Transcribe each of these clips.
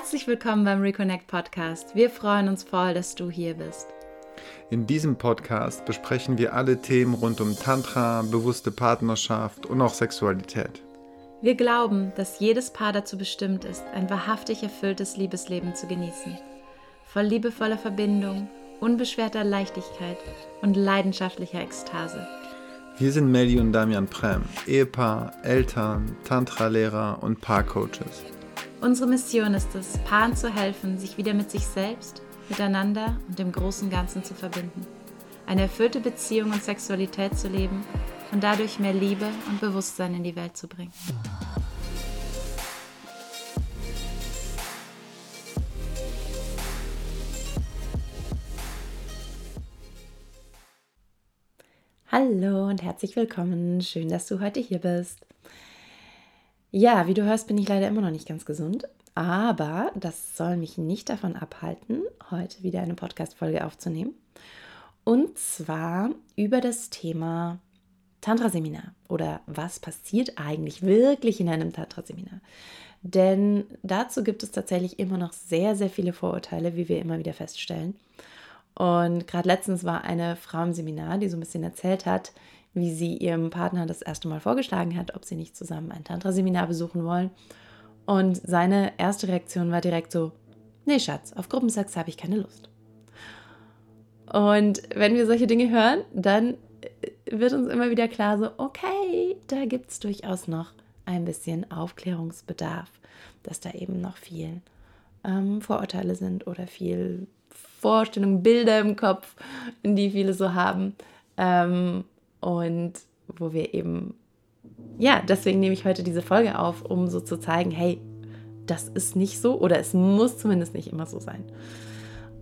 Herzlich willkommen beim Reconnect Podcast. Wir freuen uns voll, dass du hier bist. In diesem Podcast besprechen wir alle Themen rund um Tantra, bewusste Partnerschaft und auch Sexualität. Wir glauben, dass jedes Paar dazu bestimmt ist, ein wahrhaftig erfülltes Liebesleben zu genießen. Voll liebevoller Verbindung, unbeschwerter Leichtigkeit und leidenschaftlicher Ekstase. Wir sind Melly und Damian Prem, Ehepaar, Eltern, Tantra-Lehrer und Paarcoaches. Unsere Mission ist es, Paaren zu helfen, sich wieder mit sich selbst, miteinander und dem großen Ganzen zu verbinden. Eine erfüllte Beziehung und Sexualität zu leben und dadurch mehr Liebe und Bewusstsein in die Welt zu bringen. Hallo und herzlich willkommen. Schön, dass du heute hier bist. Ja, wie du hörst, bin ich leider immer noch nicht ganz gesund, aber das soll mich nicht davon abhalten, heute wieder eine Podcast-Folge aufzunehmen. Und zwar über das Thema Tantra-Seminar oder was passiert eigentlich wirklich in einem Tantra-Seminar. Denn dazu gibt es tatsächlich immer noch sehr, sehr viele Vorurteile, wie wir immer wieder feststellen. Und gerade letztens war eine Frau im Seminar, die so ein bisschen erzählt hat, wie sie ihrem Partner das erste Mal vorgeschlagen hat, ob sie nicht zusammen ein Tantra-Seminar besuchen wollen. Und seine erste Reaktion war direkt so, nee Schatz, auf Gruppensex habe ich keine Lust. Und wenn wir solche Dinge hören, dann wird uns immer wieder klar, so, okay, da gibt es durchaus noch ein bisschen Aufklärungsbedarf, dass da eben noch viel ähm, Vorurteile sind oder viel Vorstellungen, Bilder im Kopf, die viele so haben. Ähm, und wo wir eben, ja, deswegen nehme ich heute diese Folge auf, um so zu zeigen, hey, das ist nicht so oder es muss zumindest nicht immer so sein.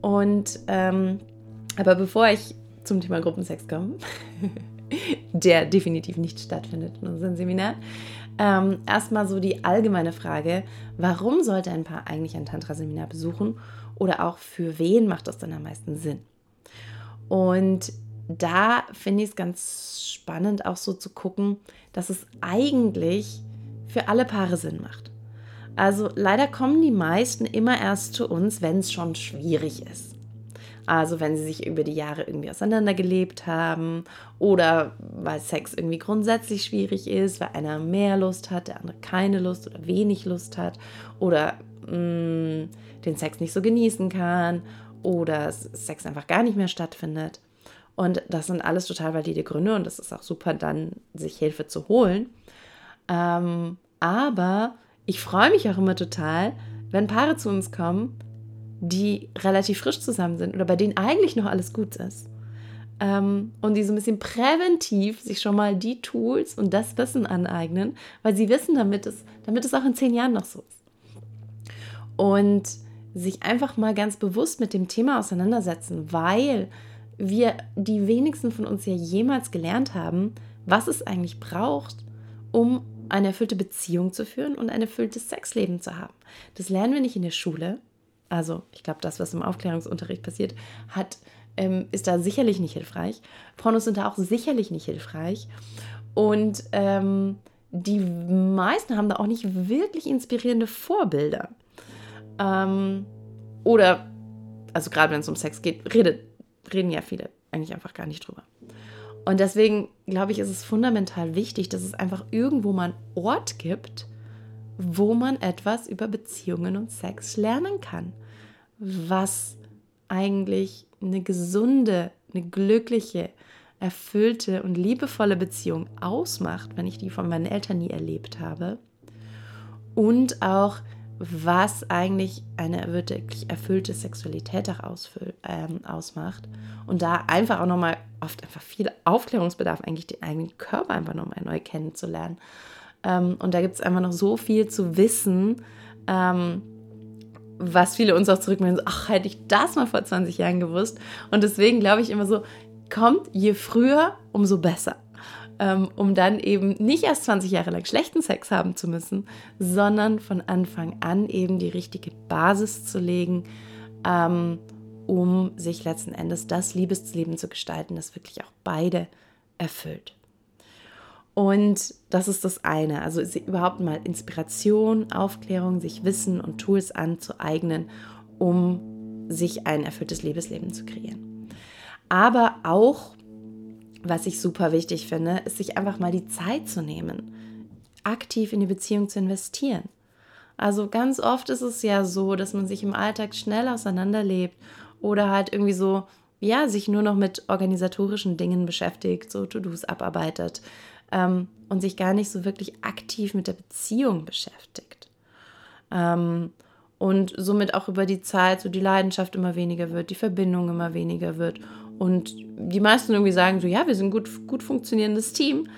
Und, ähm, aber bevor ich zum Thema Gruppensex komme, der definitiv nicht stattfindet in unserem Seminar, ähm, erstmal so die allgemeine Frage, warum sollte ein Paar eigentlich ein Tantra-Seminar besuchen oder auch für wen macht das dann am meisten Sinn? Und da finde ich es ganz spannend, auch so zu gucken, dass es eigentlich für alle Paare Sinn macht. Also leider kommen die meisten immer erst zu uns, wenn es schon schwierig ist. Also wenn sie sich über die Jahre irgendwie auseinandergelebt haben oder weil Sex irgendwie grundsätzlich schwierig ist, weil einer mehr Lust hat, der andere keine Lust oder wenig Lust hat oder mh, mm, den Sex nicht so genießen kann oder Sex einfach gar nicht mehr stattfindet. Und das sind alles total valide Gründe und es ist auch super, dann sich Hilfe zu holen. Ähm, aber ich freue mich auch immer total, wenn Paare zu uns kommen, die relativ frisch zusammen sind oder bei denen eigentlich noch alles gut ist. Ähm, und die so ein bisschen präventiv sich schon mal die Tools und das Wissen aneignen, weil sie wissen, damit es, damit es auch in zehn Jahren noch so ist. Und sich einfach mal ganz bewusst mit dem Thema auseinandersetzen, weil wir die wenigsten von uns ja jemals gelernt haben, was es eigentlich braucht, um eine erfüllte Beziehung zu führen und ein erfülltes Sexleben zu haben. Das lernen wir nicht in der Schule. Also ich glaube, das, was im Aufklärungsunterricht passiert, hat, ähm, ist da sicherlich nicht hilfreich. Pornos sind da auch sicherlich nicht hilfreich. Und ähm, die meisten haben da auch nicht wirklich inspirierende Vorbilder. Ähm, oder, also gerade wenn es um Sex geht, redet reden ja viele eigentlich einfach gar nicht drüber. Und deswegen glaube ich, ist es fundamental wichtig, dass es einfach irgendwo mal einen Ort gibt, wo man etwas über Beziehungen und Sex lernen kann. Was eigentlich eine gesunde, eine glückliche, erfüllte und liebevolle Beziehung ausmacht, wenn ich die von meinen Eltern nie erlebt habe. Und auch was eigentlich eine wirklich erfüllte Sexualität auch ausfüll, ähm, ausmacht. Und da einfach auch nochmal oft einfach viel Aufklärungsbedarf, eigentlich den eigenen Körper einfach nochmal neu kennenzulernen. Ähm, und da gibt es einfach noch so viel zu wissen, ähm, was viele uns auch zurückmelden, so, ach, hätte ich das mal vor 20 Jahren gewusst. Und deswegen glaube ich immer so, kommt je früher, umso besser um dann eben nicht erst 20 Jahre lang schlechten Sex haben zu müssen, sondern von Anfang an eben die richtige Basis zu legen, ähm, um sich letzten Endes das Liebesleben zu gestalten, das wirklich auch beide erfüllt. Und das ist das eine. Also überhaupt mal Inspiration, Aufklärung, sich Wissen und Tools anzueignen, um sich ein erfülltes Liebesleben zu kreieren. Aber auch, was ich super wichtig finde, ist sich einfach mal die Zeit zu nehmen, aktiv in die Beziehung zu investieren. Also ganz oft ist es ja so, dass man sich im Alltag schnell auseinanderlebt oder halt irgendwie so, ja, sich nur noch mit organisatorischen Dingen beschäftigt, so To-Dos abarbeitet ähm, und sich gar nicht so wirklich aktiv mit der Beziehung beschäftigt. Ähm, und somit auch über die Zeit so die Leidenschaft immer weniger wird, die Verbindung immer weniger wird. Und die meisten irgendwie sagen so, ja, wir sind gut, gut funktionierendes Team,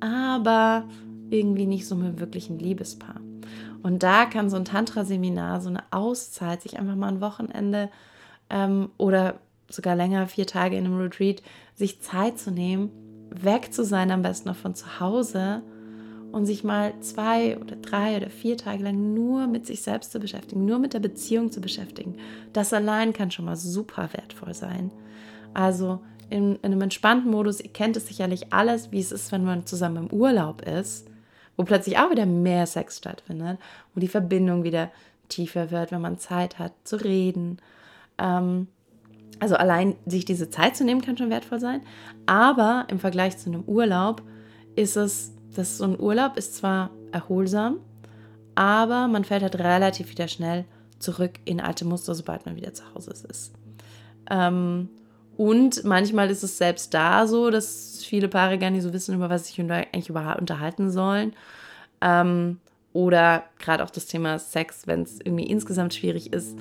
aber irgendwie nicht so mit wirklich ein Liebespaar. Und da kann so ein Tantra-Seminar, so eine Auszeit, sich einfach mal ein Wochenende ähm, oder sogar länger, vier Tage in einem Retreat, sich Zeit zu nehmen, weg zu sein, am besten noch von zu Hause und sich mal zwei oder drei oder vier Tage lang nur mit sich selbst zu beschäftigen, nur mit der Beziehung zu beschäftigen. Das allein kann schon mal super wertvoll sein. Also in, in einem entspannten Modus, ihr kennt es sicherlich alles, wie es ist, wenn man zusammen im Urlaub ist, wo plötzlich auch wieder mehr Sex stattfindet, wo die Verbindung wieder tiefer wird, wenn man Zeit hat zu reden. Ähm, also allein sich diese Zeit zu nehmen, kann schon wertvoll sein. Aber im Vergleich zu einem Urlaub ist es das so ein Urlaub ist zwar erholsam, aber man fällt halt relativ wieder schnell zurück in alte Muster, sobald man wieder zu Hause ist. Ähm, und manchmal ist es selbst da so, dass viele Paare gar nicht so wissen, über was sich eigentlich überhaupt unterhalten sollen. Ähm, oder gerade auch das Thema Sex, wenn es irgendwie insgesamt schwierig ist,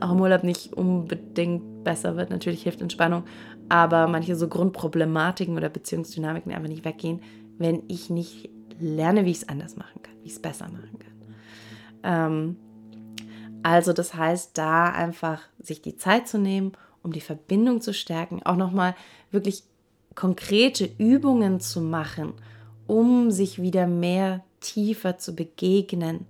auch im Urlaub nicht unbedingt besser wird. Natürlich hilft Entspannung, aber manche so Grundproblematiken oder Beziehungsdynamiken einfach nicht weggehen, wenn ich nicht lerne, wie ich es anders machen kann, wie ich es besser machen kann. Ähm, also das heißt, da einfach sich die Zeit zu nehmen, um die Verbindung zu stärken, auch nochmal wirklich konkrete Übungen zu machen, um sich wieder mehr tiefer zu begegnen,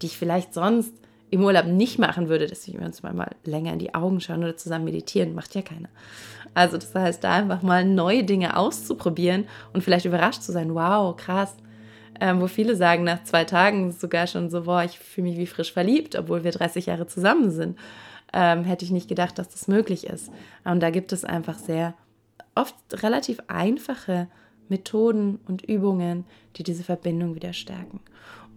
die ich vielleicht sonst im Urlaub nicht machen würde, dass wir uns mal länger in die Augen schauen oder zusammen meditieren, macht ja keiner. Also das heißt, da einfach mal neue Dinge auszuprobieren und vielleicht überrascht zu sein, wow, krass. Ähm, wo viele sagen nach zwei Tagen sogar schon so, boah, ich fühle mich wie frisch verliebt, obwohl wir 30 Jahre zusammen sind. Ähm, hätte ich nicht gedacht, dass das möglich ist. Und da gibt es einfach sehr oft relativ einfache Methoden und Übungen, die diese Verbindung wieder stärken.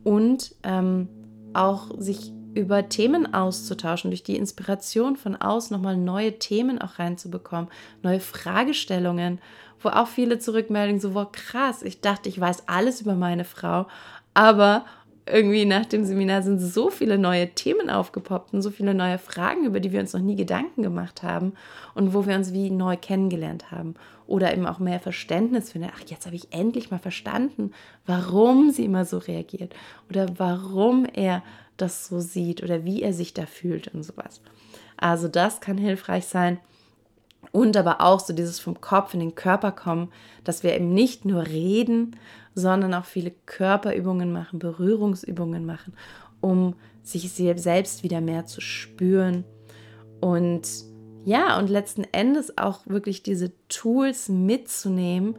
Und ähm, auch sich über Themen auszutauschen, durch die Inspiration von außen nochmal neue Themen auch reinzubekommen, neue Fragestellungen, wo auch viele zurückmelden, so, wow, krass, ich dachte, ich weiß alles über meine Frau, aber irgendwie nach dem Seminar sind so viele neue Themen aufgepoppt und so viele neue Fragen, über die wir uns noch nie Gedanken gemacht haben und wo wir uns wie neu kennengelernt haben. Oder eben auch mehr Verständnis finden. Ach, jetzt habe ich endlich mal verstanden, warum sie immer so reagiert oder warum er das so sieht oder wie er sich da fühlt und sowas. Also das kann hilfreich sein. Und aber auch so dieses vom Kopf in den Körper kommen, dass wir eben nicht nur reden, sondern auch viele Körperübungen machen, Berührungsübungen machen, um sich selbst wieder mehr zu spüren. Und ja, und letzten Endes auch wirklich diese Tools mitzunehmen,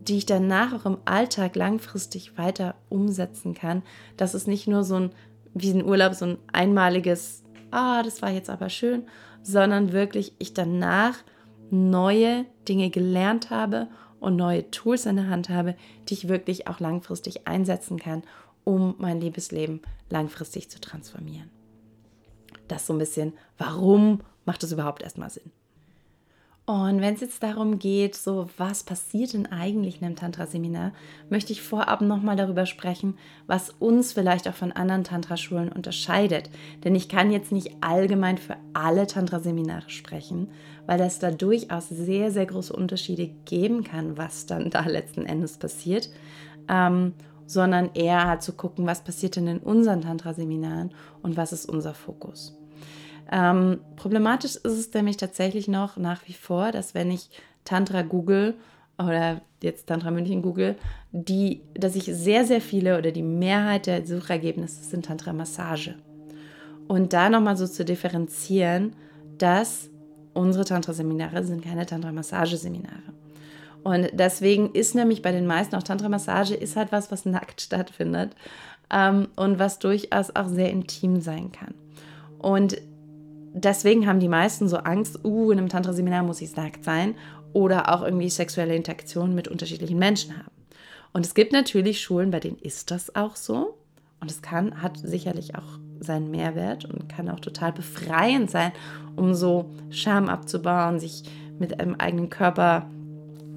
die ich danach auch im Alltag langfristig weiter umsetzen kann, dass es nicht nur so ein wie ein Urlaub so ein einmaliges, ah, das war jetzt aber schön, sondern wirklich ich danach neue Dinge gelernt habe und neue Tools in der Hand habe, die ich wirklich auch langfristig einsetzen kann, um mein Liebesleben langfristig zu transformieren. Das so ein bisschen, warum macht es überhaupt erstmal Sinn? Und wenn es jetzt darum geht, so was passiert denn eigentlich in einem Tantra-Seminar, möchte ich vorab nochmal darüber sprechen, was uns vielleicht auch von anderen Tantra-Schulen unterscheidet. Denn ich kann jetzt nicht allgemein für alle Tantra-Seminare sprechen, weil es da durchaus sehr, sehr große Unterschiede geben kann, was dann da letzten Endes passiert. Ähm, sondern eher halt zu gucken, was passiert denn in unseren Tantra-Seminaren und was ist unser Fokus. Ähm, problematisch ist es nämlich tatsächlich noch nach wie vor, dass wenn ich Tantra google oder jetzt Tantra München google, die, dass ich sehr, sehr viele oder die Mehrheit der Suchergebnisse sind Tantra Massage. Und da nochmal so zu differenzieren, dass unsere Tantra-Seminare sind keine Tantra-Massage-Seminare. Und deswegen ist nämlich bei den meisten auch Tantra-Massage ist halt was, was nackt stattfindet ähm, und was durchaus auch sehr intim sein kann. Und deswegen haben die meisten so Angst, uh, in einem Tantra-Seminar muss ich nackt sein oder auch irgendwie sexuelle Interaktion mit unterschiedlichen Menschen haben. Und es gibt natürlich Schulen, bei denen ist das auch so. Und es kann, hat sicherlich auch seinen Mehrwert und kann auch total befreiend sein, um so Scham abzubauen, sich mit einem eigenen Körper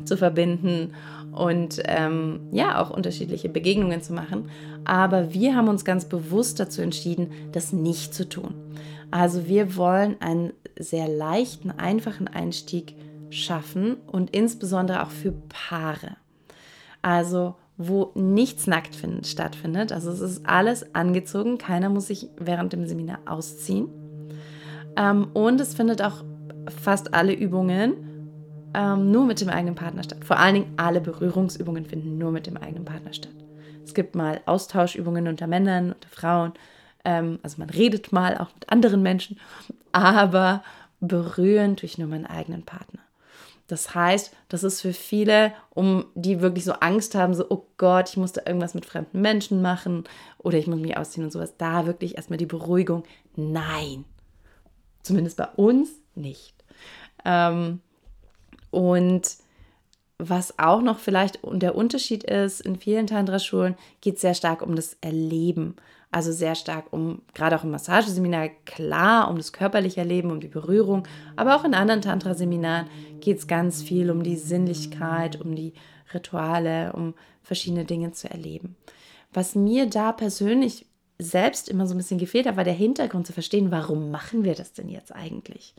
zu verbinden und ähm, ja, auch unterschiedliche Begegnungen zu machen. Aber wir haben uns ganz bewusst dazu entschieden, das nicht zu tun. Also wir wollen einen sehr leichten, einfachen Einstieg schaffen und insbesondere auch für Paare. Also wo nichts nackt find, stattfindet. Also es ist alles angezogen, keiner muss sich während dem Seminar ausziehen. Ähm, und es findet auch fast alle Übungen ähm, nur mit dem eigenen Partner statt. Vor allen Dingen alle Berührungsübungen finden nur mit dem eigenen Partner statt. Es gibt mal Austauschübungen unter Männern, unter Frauen. Ähm, also man redet mal auch mit anderen Menschen, aber berühren durch nur meinen eigenen Partner. Das heißt, das ist für viele, um die wirklich so Angst haben, so, oh Gott, ich muss da irgendwas mit fremden Menschen machen oder ich muss mich ausziehen und sowas, da wirklich erstmal die Beruhigung, nein. Zumindest bei uns nicht. Ähm, und was auch noch vielleicht der Unterschied ist, in vielen Tantra-Schulen geht es sehr stark um das Erleben. Also sehr stark um, gerade auch im Massageseminar, klar um das körperliche Erleben, um die Berührung, aber auch in anderen Tantra-Seminaren geht es ganz viel um die Sinnlichkeit, um die Rituale, um verschiedene Dinge zu erleben. Was mir da persönlich selbst immer so ein bisschen gefehlt hat, war der Hintergrund zu verstehen, warum machen wir das denn jetzt eigentlich?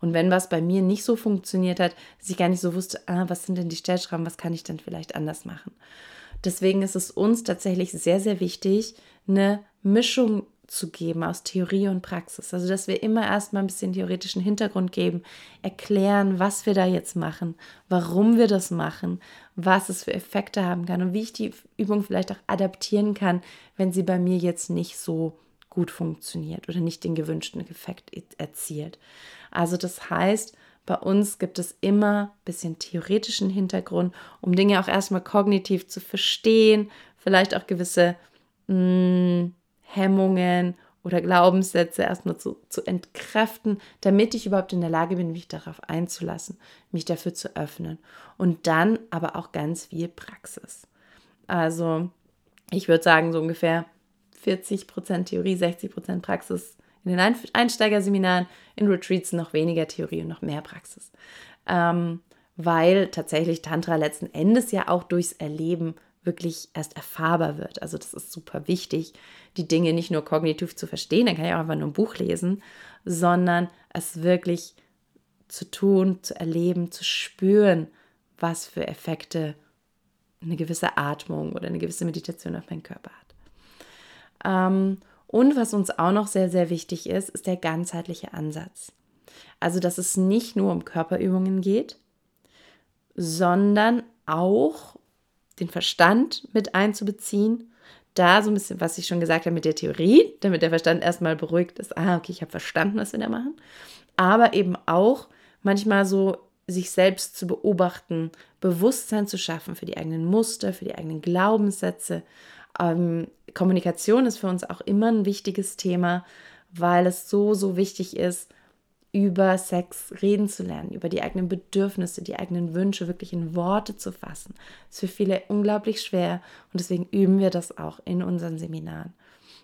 Und wenn was bei mir nicht so funktioniert hat, dass ich gar nicht so wusste, ah, was sind denn die Stellschrauben, was kann ich denn vielleicht anders machen? Deswegen ist es uns tatsächlich sehr, sehr wichtig, eine Mischung zu geben aus Theorie und Praxis. Also, dass wir immer erstmal ein bisschen theoretischen Hintergrund geben, erklären, was wir da jetzt machen, warum wir das machen, was es für Effekte haben kann und wie ich die Übung vielleicht auch adaptieren kann, wenn sie bei mir jetzt nicht so gut funktioniert oder nicht den gewünschten Effekt erzielt. Also, das heißt, bei uns gibt es immer ein bisschen theoretischen Hintergrund, um Dinge auch erstmal kognitiv zu verstehen, vielleicht auch gewisse mh, hm, Hemmungen oder Glaubenssätze erstmal zu, zu entkräften, damit ich überhaupt in der Lage bin, mich darauf einzulassen, mich dafür zu öffnen. Und dann aber auch ganz viel Praxis. Also ich würde sagen, so ungefähr 40% Theorie, 60% Praxis in den Einsteigerseminaren, in Retreats noch weniger Theorie und noch mehr Praxis. Ähm, weil tatsächlich Tantra letzten Endes ja auch durchs Erleben wirklich erst erfahrbar wird. Also das ist super wichtig, die Dinge nicht nur kognitiv zu verstehen, dann kann ich auch einfach nur ein Buch lesen, sondern es wirklich zu tun, zu erleben, zu spüren, was für Effekte eine gewisse Atmung oder eine gewisse Meditation auf meinen Körper hat. Ähm, und was uns auch noch sehr, sehr wichtig ist, ist der ganzheitliche Ansatz. Also, dass es nicht nur um Körperübungen geht, sondern auch den Verstand mit einzubeziehen. Da so ein bisschen, was ich schon gesagt habe mit der Theorie, damit der Verstand erstmal beruhigt ist, ah, okay, ich habe verstanden, was wir da machen. Aber eben auch manchmal so sich selbst zu beobachten, Bewusstsein zu schaffen für die eigenen Muster, für die eigenen Glaubenssätze. Ähm, Kommunikation ist für uns auch immer ein wichtiges Thema, weil es so, so wichtig ist, über Sex reden zu lernen, über die eigenen Bedürfnisse, die eigenen Wünsche wirklich in Worte zu fassen. Das ist für viele unglaublich schwer und deswegen üben wir das auch in unseren Seminaren,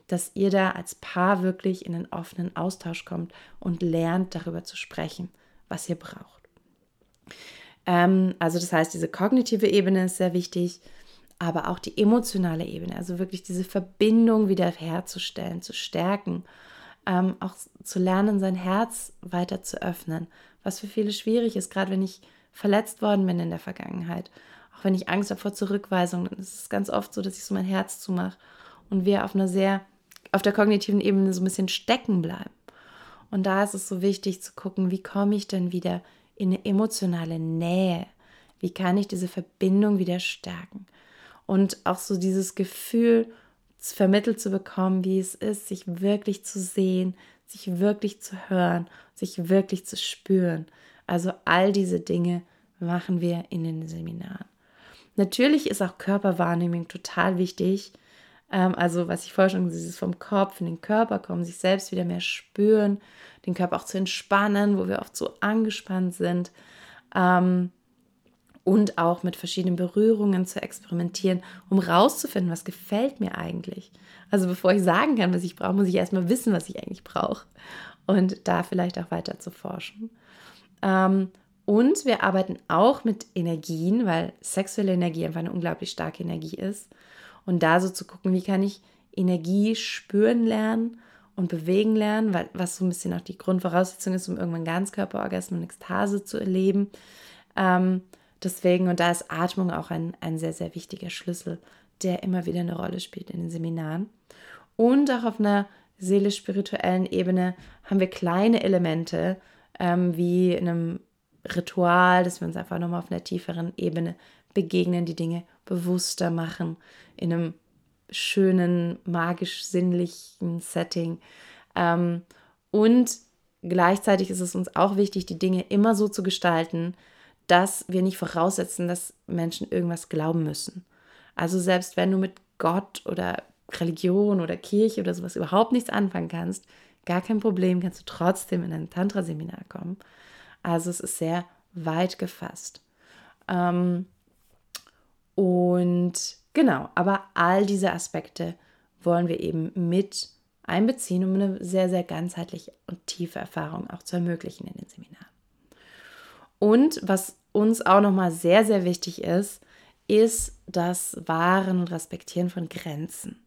dass ihr da als Paar wirklich in einen offenen Austausch kommt und lernt darüber zu sprechen, was ihr braucht. Ähm, also das heißt, diese kognitive Ebene ist sehr wichtig, aber auch die emotionale Ebene, also wirklich diese Verbindung wiederherzustellen, zu stärken ähm, auch zu lernen, sein Herz weiter zu öffnen, was für viele schwierig ist, gerade wenn ich verletzt worden bin in der Vergangenheit. Auch wenn ich Angst habe vor Zurückweisung, dann ist es ganz oft so, dass ich so mein Herz zumache und wir auf einer sehr, auf der kognitiven Ebene so ein bisschen stecken bleiben. Und da ist es so wichtig zu gucken, wie komme ich denn wieder in eine emotionale Nähe? Wie kann ich diese Verbindung wieder stärken? Und auch so dieses Gefühl vermittelt zu bekommen, wie es ist, sich wirklich zu sehen, sich wirklich zu hören, sich wirklich zu spüren. Also all diese Dinge machen wir in den Seminaren. Natürlich ist auch Körperwahrnehmung total wichtig. Ähm, also, was ich vorher schon gesagt habe, dieses vom Kopf in den Körper kommen, sich selbst wieder mehr spüren, den Körper auch zu entspannen, wo wir oft so angespannt sind. Ähm, und auch mit verschiedenen Berührungen zu experimentieren, um rauszufinden, was gefällt mir eigentlich. Also bevor ich sagen kann, was ich brauche, muss ich erstmal wissen, was ich eigentlich brauche und da vielleicht auch weiter zu forschen. Ähm, und wir arbeiten auch mit Energien, weil sexuelle Energie einfach eine unglaublich starke Energie ist. Und da so zu gucken, wie kann ich Energie spüren lernen und bewegen lernen, weil, was so ein bisschen auch die Grundvoraussetzung ist, um irgendwann Ganzkörperorgasmus und Ekstase zu erleben. Ähm, deswegen, und da ist Atmung auch ein, ein sehr, sehr wichtiger Schlüssel, der immer wieder eine Rolle spielt in den Seminaren. Und auch auf einer seelisch-spirituellen Ebene haben wir kleine Elemente, ähm, wie in einem Ritual, dass wir uns einfach nochmal auf einer tieferen Ebene begegnen, die Dinge bewusster machen, in einem schönen, magisch-sinnlichen Setting. Ähm, und gleichzeitig ist es uns auch wichtig, die Dinge immer so zu gestalten, dass wir nicht voraussetzen, dass Menschen irgendwas glauben müssen. Also selbst wenn du mit Gott oder Religion oder Kirche oder sowas überhaupt nichts anfangen kannst, gar kein Problem, kannst du trotzdem in ein Tantra-Seminar kommen. Also es ist sehr weit gefasst. Ähm, und genau, aber all diese Aspekte wollen wir eben mit einbeziehen, um eine sehr, sehr ganzheitliche und tiefe Erfahrung auch zu ermöglichen in den Seminaren. Und was uns auch nochmal sehr, sehr wichtig ist, ist das Wahren und Respektieren von Grenzen.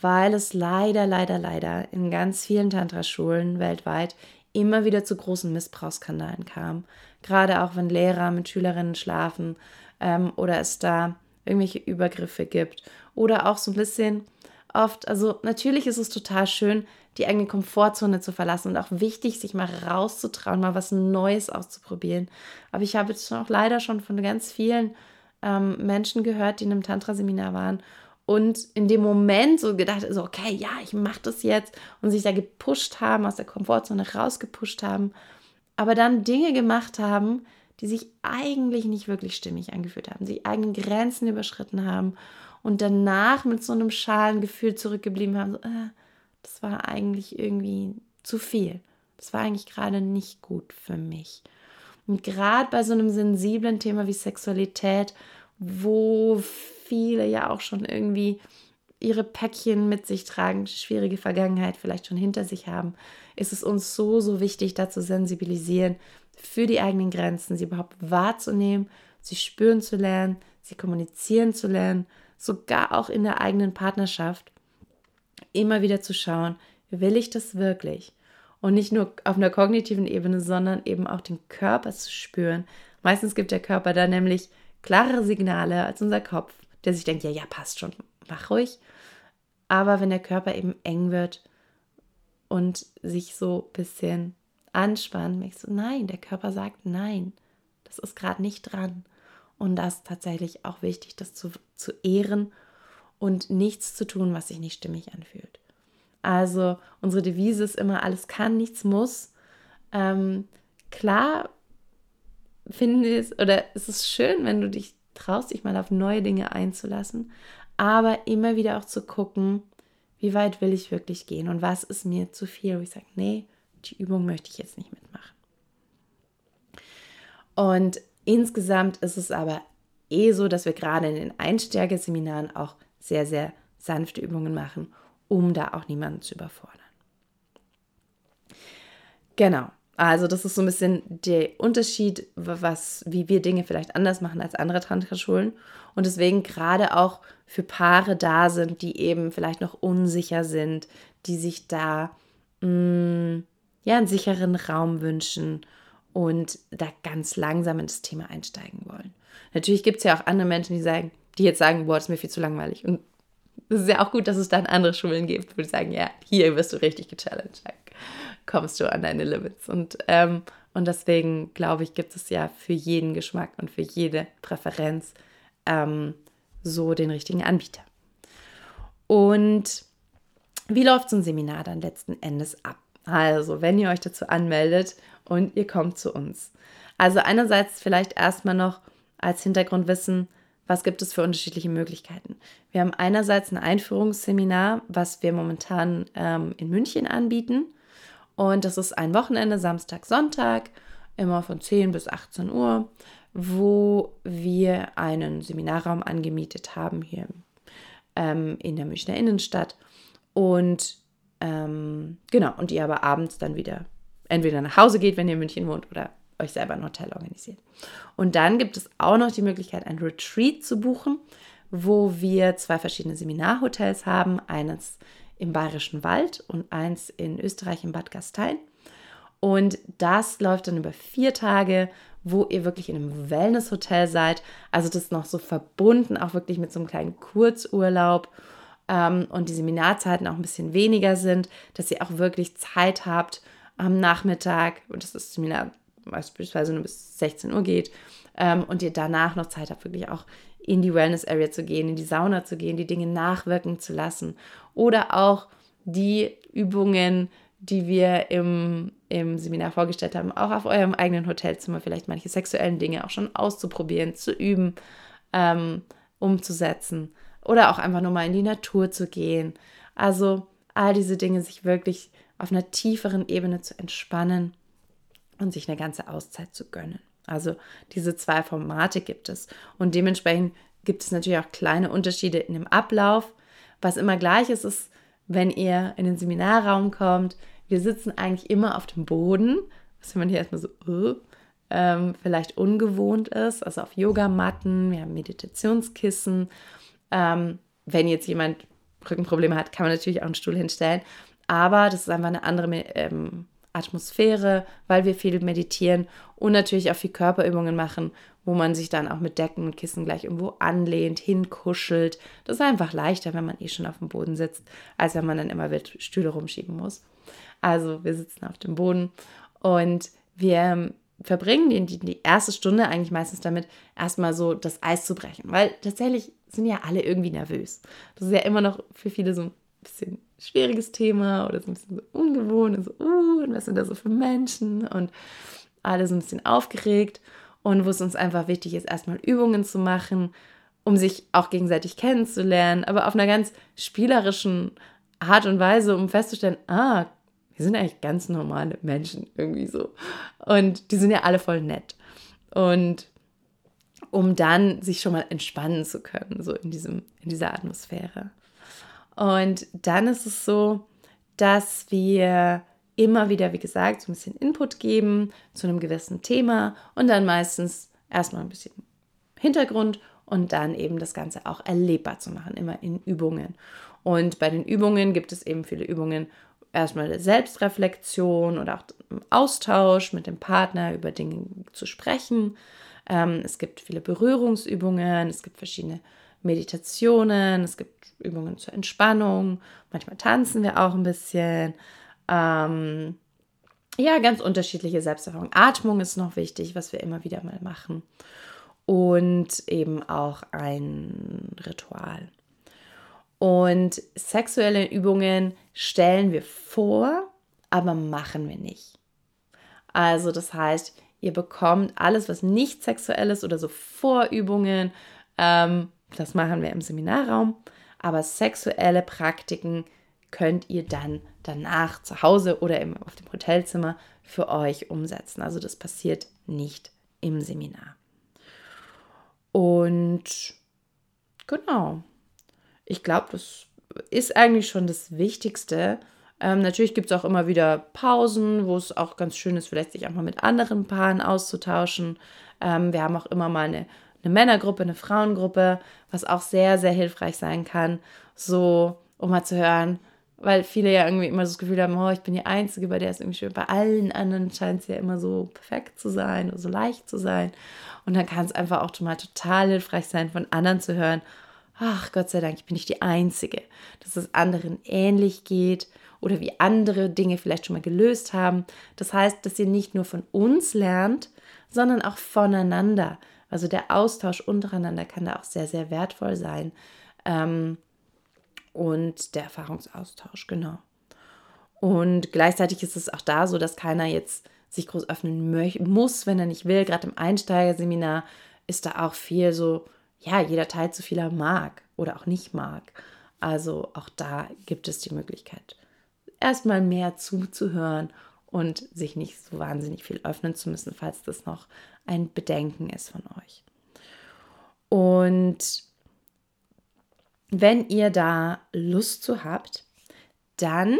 Weil es leider, leider, leider in ganz vielen Tantra-Schulen weltweit immer wieder zu großen Missbrauchskandalen kam. Gerade auch wenn Lehrer mit Schülerinnen schlafen ähm, oder es da irgendwelche Übergriffe gibt. Oder auch so ein bisschen oft, also natürlich ist es total schön, die eigene Komfortzone zu verlassen und auch wichtig, sich mal rauszutrauen, mal was Neues auszuprobieren. Aber ich habe jetzt auch leider schon von ganz vielen ähm, Menschen gehört, die in einem Tantra-Seminar waren und in dem Moment so gedacht, so, okay, ja, ich mache das jetzt und sich da gepusht haben, aus der Komfortzone rausgepusht haben, aber dann Dinge gemacht haben, die sich eigentlich nicht wirklich stimmig angefühlt haben, die eigenen Grenzen überschritten haben und danach mit so einem schalen Gefühl zurückgeblieben haben, so, äh, das war eigentlich irgendwie zu viel. Das war eigentlich gerade nicht gut für mich. Und gerade bei so einem sensiblen Thema wie Sexualität, wo viele ja auch schon irgendwie ihre Päckchen mit sich tragen, schwierige Vergangenheit vielleicht schon hinter sich haben, ist es uns so, so wichtig, da zu sensibilisieren für die eigenen Grenzen, sie überhaupt wahrzunehmen, sie spüren zu lernen, sie kommunizieren zu lernen, sogar auch in der eigenen Partnerschaft, immer wieder zu schauen, will ich das wirklich? Und nicht nur auf einer kognitiven Ebene, sondern eben auch den Körper zu spüren. Meistens gibt der Körper da nämlich klarere Signale als unser Kopf der sich denkt, ja, ja, passt schon, mach ruhig. Aber wenn der Körper eben eng wird und sich so ein bisschen anspannt, merkst du, nein, der Körper sagt nein, das ist gerade nicht dran. Und das ist tatsächlich auch wichtig, das zu, zu ehren und nichts zu tun, was sich nicht stimmig anfühlt. Also unsere Devise ist immer, alles kann, nichts muss. Ähm, klar finden wir es, oder es ist schön, wenn du dich traust dich mal auf neue Dinge einzulassen, aber immer wieder auch zu gucken, wie weit will ich wirklich gehen und was ist mir zu viel, wo ich sage, nee, die Übung möchte ich jetzt nicht mitmachen. Und insgesamt ist es aber eh so, dass wir gerade in den Einstärkeseminaren auch sehr, sehr sanfte Übungen machen, um da auch niemanden zu überfordern. Genau. Also das ist so ein bisschen der Unterschied, was, wie wir Dinge vielleicht anders machen als andere Tantra-Schulen. Und deswegen gerade auch für Paare da sind, die eben vielleicht noch unsicher sind, die sich da mh, mm, ja einen sicheren Raum wünschen und da ganz langsam ins Thema einsteigen wollen. Natürlich gibt es ja auch andere Menschen, die sagen, die jetzt sagen, boah, das ist mir viel zu langweilig. Und es ist ja auch gut, dass es dann andere Schulen gibt, wo die sagen, ja, hier wirst du richtig gechallenged kommst du an deine Limits. Und, ähm, und deswegen glaube ich, gibt es ja für jeden Geschmack und für jede Präferenz ähm, so den richtigen Anbieter. Und wie läuft so ein Seminar dann letzten Endes ab? Also, wenn ihr euch dazu anmeldet und ihr kommt zu uns. Also einerseits vielleicht erstmal noch als Hintergrundwissen, was gibt es für unterschiedliche Möglichkeiten. Wir haben einerseits ein Einführungsseminar, was wir momentan ähm, in München anbieten. Und das ist ein Wochenende, Samstag, Sonntag, immer von 10 bis 18 Uhr, wo wir einen Seminarraum angemietet haben hier ähm, in der Münchner Innenstadt. Und ähm, genau, und ihr aber abends dann wieder entweder nach Hause geht, wenn ihr in München wohnt, oder euch selber ein Hotel organisiert. Und dann gibt es auch noch die Möglichkeit, ein Retreat zu buchen, wo wir zwei verschiedene Seminarhotels haben. Eines im Bayerischen Wald und eins in Österreich in Bad Gastein. Und das läuft dann über vier Tage, wo ihr wirklich in einem Wellnesshotel seid. Also das ist noch so verbunden, auch wirklich mit so einem kleinen Kurzurlaub ähm, und die Seminarzeiten auch ein bisschen weniger sind, dass ihr auch wirklich Zeit habt am Nachmittag, und das ist Seminar beispielsweise nur bis 16 Uhr geht, ähm, und ihr danach noch Zeit habt, wirklich auch in die Wellness Area zu gehen, in die Sauna zu gehen, die Dinge nachwirken zu lassen. Oder auch die Übungen, die wir im, im Seminar vorgestellt haben, auch auf eurem eigenen Hotelzimmer vielleicht manche sexuellen Dinge auch schon auszuprobieren, zu üben, ähm, umzusetzen. Oder auch einfach nur mal in die Natur zu gehen. Also all diese Dinge sich wirklich auf einer tieferen Ebene zu entspannen und sich eine ganze Auszeit zu gönnen. Also diese zwei Formate gibt es. Und dementsprechend gibt es natürlich auch kleine Unterschiede in dem Ablauf. Was immer gleich ist, ist, wenn ihr in den Seminarraum kommt, wir sitzen eigentlich immer auf dem Boden, was man hier erstmal so uh, ähm, vielleicht ungewohnt ist, also auf Yogamatten, wir haben Meditationskissen. Ähm, wenn jetzt jemand Rückenprobleme hat, kann man natürlich auch einen Stuhl hinstellen, aber das ist einfach eine andere ähm, Atmosphäre, weil wir viel meditieren und natürlich auch viel Körperübungen machen, wo man sich dann auch mit Decken und Kissen gleich irgendwo anlehnt, hinkuschelt. Das ist einfach leichter, wenn man eh schon auf dem Boden sitzt, als wenn man dann immer wild Stühle rumschieben muss. Also wir sitzen auf dem Boden und wir verbringen die, die erste Stunde eigentlich meistens damit, erstmal so das Eis zu brechen, weil tatsächlich sind ja alle irgendwie nervös. Das ist ja immer noch für viele so ein bisschen schwieriges Thema oder so ein bisschen so ungewohnt. so, uh, und was sind da so für Menschen? Und alle so ein bisschen aufgeregt. Und wo es uns einfach wichtig ist, erstmal Übungen zu machen, um sich auch gegenseitig kennenzulernen, aber auf einer ganz spielerischen Art und Weise, um festzustellen, ah, wir sind eigentlich ganz normale Menschen irgendwie so. Und die sind ja alle voll nett. Und um dann sich schon mal entspannen zu können, so in, diesem, in dieser Atmosphäre. Und dann ist es so, dass wir immer wieder, wie gesagt, so ein bisschen Input geben zu einem gewissen Thema und dann meistens erstmal ein bisschen Hintergrund und dann eben das Ganze auch erlebbar zu machen, immer in Übungen. Und bei den Übungen gibt es eben viele Übungen, erstmal Selbstreflexion oder auch Austausch mit dem Partner über Dinge zu sprechen. Ähm, es gibt viele Berührungsübungen, es gibt verschiedene Meditationen, es gibt Übungen zur Entspannung, manchmal tanzen wir auch ein bisschen. Ähm, ja, ganz unterschiedliche Selbsterfahrungen. Atmung ist noch wichtig, was wir immer wieder mal machen. Und eben auch ein Ritual. Und sexuelle Übungen stellen wir vor, aber machen wir nicht. Also das heißt, ihr bekommt alles, was nicht sexuell ist oder so Vorübungen, ähm, das machen wir im Seminarraum, aber sexuelle Praktiken könnt ihr dann danach zu Hause oder im, auf dem Hotelzimmer für euch umsetzen. Also das passiert nicht im Seminar. Und genau, ich glaube, das ist eigentlich schon das Wichtigste. Ähm, natürlich gibt es auch immer wieder Pausen, wo es auch ganz schön ist, vielleicht sich auch mal mit anderen Paaren auszutauschen. Ähm, wir haben auch immer mal eine eine Männergruppe, eine Frauengruppe, was auch sehr, sehr hilfreich sein kann, so um mal zu hören, weil viele ja irgendwie immer so das Gefühl haben, oh, ich bin die Einzige, bei der es irgendwie schön, bei allen anderen scheint es ja immer so perfekt zu sein oder so leicht zu sein. Und dann kann es einfach auch mal total hilfreich sein, von anderen zu hören, ach Gott sei Dank, ich bin nicht die Einzige, dass es anderen ähnlich geht oder wie andere Dinge vielleicht schon mal gelöst haben. Das heißt, dass ihr nicht nur von uns lernt, sondern auch voneinander. Also der Austausch untereinander kann da auch sehr, sehr wertvoll sein. Ähm, und der Erfahrungsaustausch, genau. Und gleichzeitig ist es auch da so, dass keiner jetzt sich groß öffnen muss, wenn er nicht will. Gerade im Einsteigerseminar ist da auch viel so, ja, jeder teilt so viel er mag oder auch nicht mag. Also auch da gibt es die Möglichkeit, erstmal mehr zuzuhören und sich nicht so wahnsinnig viel öffnen zu müssen, falls das noch ein Bedenken ist von euch. Und wenn ihr da Lust zu habt, dann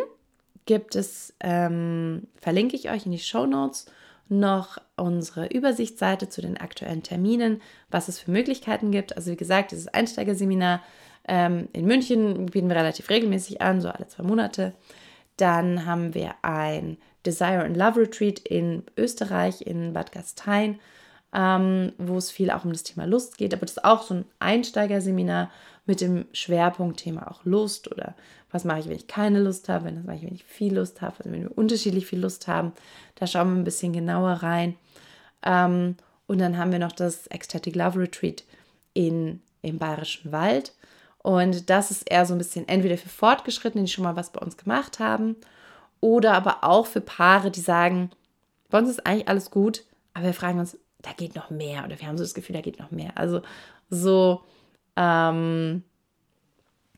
gibt es, ähm, verlinke ich euch in die Show Notes noch unsere Übersichtsseite zu den aktuellen Terminen, was es für Möglichkeiten gibt. Also wie gesagt, dieses Einsteigerseminar ähm, in München bieten wir relativ regelmäßig an, so alle zwei Monate. Dann haben wir ein Desire and Love Retreat in Österreich, in Bad Gastein, ähm, wo es viel auch um das Thema Lust geht. Aber das ist auch so ein Einsteigerseminar mit dem Schwerpunktthema auch Lust oder was mache ich, wenn ich keine Lust habe, wenn das mache ich, wenn ich viel Lust habe, also wenn wir unterschiedlich viel Lust haben. Da schauen wir ein bisschen genauer rein. Ähm, und dann haben wir noch das Ecstatic Love Retreat in, im Bayerischen Wald. Und das ist eher so ein bisschen entweder für Fortgeschrittene, die schon mal was bei uns gemacht haben, oder aber auch für Paare, die sagen, bei uns ist eigentlich alles gut, aber wir fragen uns, da geht noch mehr oder wir haben so das Gefühl, da geht noch mehr. Also so ähm,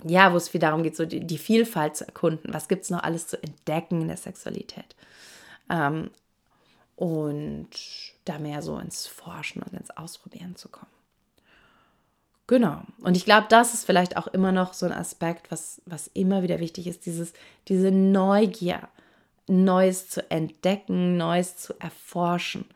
ja, wo es viel darum geht, so die, die Vielfalt zu erkunden. Was gibt es noch alles zu entdecken in der Sexualität? Ähm, und da mehr so ins Forschen und ins Ausprobieren zu kommen. Genau. Und ich glaube, das ist vielleicht auch immer noch so ein Aspekt, was, was immer wieder wichtig ist, dieses, diese Neugier, Neues zu entdecken, Neues zu erforschen.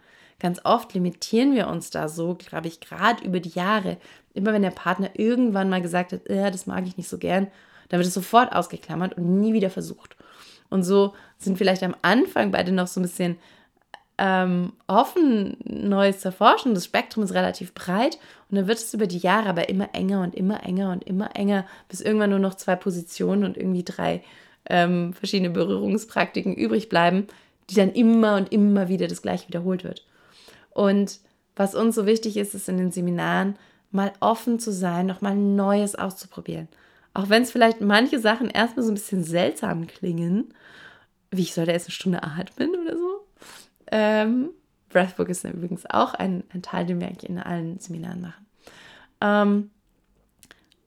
Ganz oft limitieren wir uns da so, glaube ich, gerade über die Jahre. Immer wenn der Partner irgendwann mal gesagt hat, äh, das mag ich nicht so gern, dann wird es sofort ausgeklammert und nie wieder versucht. Und so sind vielleicht am Anfang beide noch so ein bisschen ähm, offen, Neues zu erforschen. Das Spektrum ist relativ breit und dann wird es über die Jahre aber immer enger und immer enger und immer enger, bis irgendwann nur noch zwei Positionen und irgendwie drei ähm, verschiedene Berührungspraktiken übrig bleiben, die dann immer und immer wieder das gleiche wiederholt wird. Und was uns so wichtig ist, ist in den Seminaren mal offen zu sein, nochmal Neues auszuprobieren. Auch wenn es vielleicht manche Sachen erstmal so ein bisschen seltsam klingen, wie ich sollte jetzt eine Stunde atmen oder so. Ähm, Breathwork ist übrigens auch ein, ein, Teil, den wir eigentlich in allen Seminaren machen. Ähm,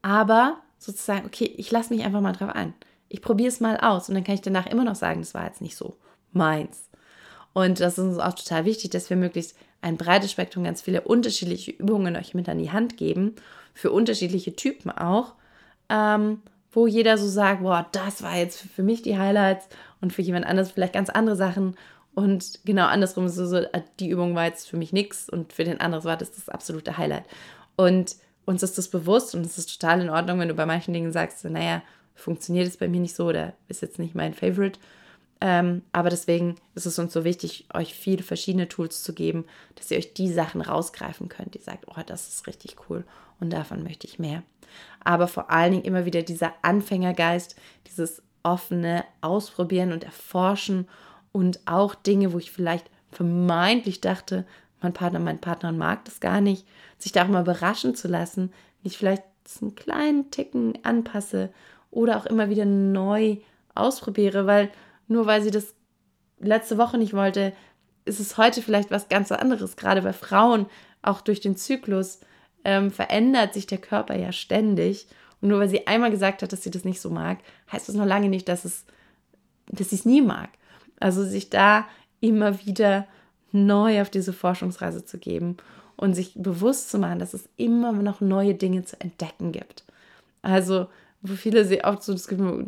aber sozusagen, okay, ich lasse mich einfach mal drauf ein. Ich probiere es mal aus und dann kann ich danach immer noch sagen, das war jetzt nicht so meins. Und das ist uns auch total wichtig, dass wir möglichst ein breites Spektrum, ganz viele unterschiedliche Übungen euch mit an die Hand geben, für unterschiedliche Typen auch, ähm, wo jeder so sagt, boah, das war jetzt für mich die Highlights und für jemand anderes vielleicht ganz andere Sachen. Und genau andersrum so, so äh, die Übung war jetzt für mich nichts und für den anderen war das das absolute Highlight. Und uns ist das bewusst und es ist total in Ordnung, wenn du bei manchen Dingen sagst, so, naja, funktioniert es bei mir nicht so oder ist jetzt nicht mein Favorite. Ähm, aber deswegen ist es uns so wichtig, euch viele verschiedene Tools zu geben, dass ihr euch die Sachen rausgreifen könnt, die sagt, oh, das ist richtig cool und davon möchte ich mehr. Aber vor allen Dingen immer wieder dieser Anfängergeist, dieses offene Ausprobieren und Erforschen und auch Dinge, wo ich vielleicht vermeintlich dachte, mein Partner, mein Partner mag das gar nicht, sich da auch mal überraschen zu lassen, wie ich vielleicht einen kleinen Ticken anpasse oder auch immer wieder neu ausprobiere, weil nur weil sie das letzte Woche nicht wollte, ist es heute vielleicht was ganz anderes. Gerade bei Frauen, auch durch den Zyklus, ähm, verändert sich der Körper ja ständig. Und nur weil sie einmal gesagt hat, dass sie das nicht so mag, heißt das noch lange nicht, dass, es, dass sie es nie mag. Also sich da immer wieder neu auf diese Forschungsreise zu geben und sich bewusst zu machen, dass es immer noch neue Dinge zu entdecken gibt. Also, wo viele sie oft so das Gefühl,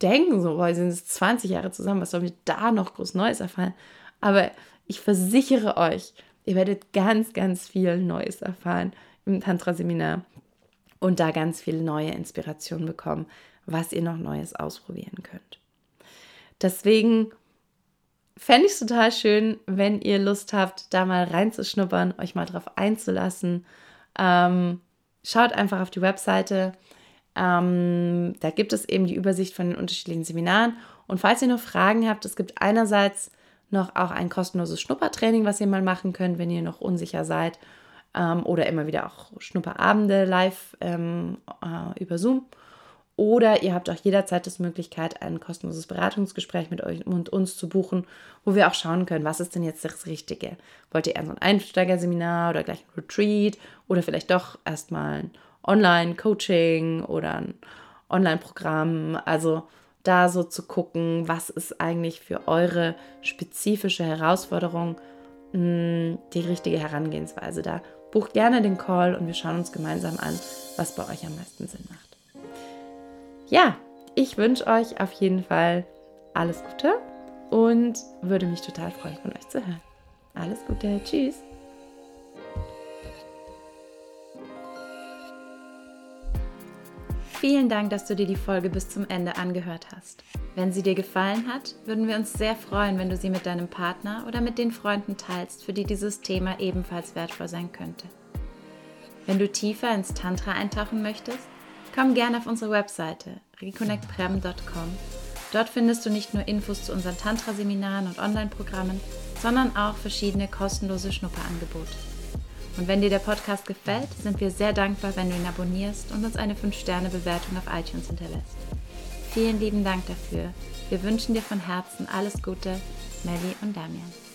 denken, so, boah, sind jetzt 20 Jahre zusammen, was soll mir da noch groß Neues erfahren? Aber ich versichere euch, ihr werdet ganz, ganz viel Neues erfahren im Tantra-Seminar und da ganz viel neue Inspiration bekommen, was ihr noch Neues ausprobieren könnt. Deswegen fände ich es total schön, wenn ihr Lust habt, da mal reinzuschnuppern, euch mal drauf einzulassen. Ähm, schaut einfach auf die Webseite ähm, da gibt es eben die Übersicht von den unterschiedlichen Seminaren. Und falls ihr noch Fragen habt, es gibt einerseits noch auch ein kostenloses Schnuppertraining, was ihr mal machen könnt, wenn ihr noch unsicher seid. Ähm, oder immer wieder auch Schnupperabende live ähm, äh, über Zoom. Oder ihr habt auch jederzeit die Möglichkeit, ein kostenloses Beratungsgespräch mit euch und uns zu buchen, wo wir auch schauen können, was ist denn jetzt das Richtige? Wollt ihr eher so ein Einsteigerseminar oder gleich ein Retreat oder vielleicht doch erstmal ein Online-Coaching oder ein Online-Programm? Also da so zu gucken, was ist eigentlich für eure spezifische Herausforderung hm, die richtige Herangehensweise. Da bucht gerne den Call und wir schauen uns gemeinsam an, was bei euch am meisten Sinn macht ja, ich wünsche euch auf jeden Fall alles Gute und würde mich total freuen, von euch zu hören. Alles Gute, tschüss. Vielen Dank, dass du dir die Folge bis zum Ende angehört hast. Wenn sie dir gefallen hat, würden wir uns sehr freuen, wenn du sie mit deinem Partner oder mit den Freunden teilst, für die dieses Thema ebenfalls wertvoll sein könnte. Wenn du tiefer ins Tantra eintauchen möchtest, Komm gerne auf unsere Webseite reconnectprem.com. Dort findest du nicht nur Infos zu unseren Tantra-Seminaren und Online-Programmen, sondern auch verschiedene kostenlose Schnupperangebote. Und wenn dir der Podcast gefällt, sind wir sehr dankbar, wenn du ihn abonnierst und uns eine 5-Sterne-Bewertung auf iTunes hinterlässt. Vielen lieben Dank dafür. Wir wünschen dir von Herzen alles Gute, Melly und Damian.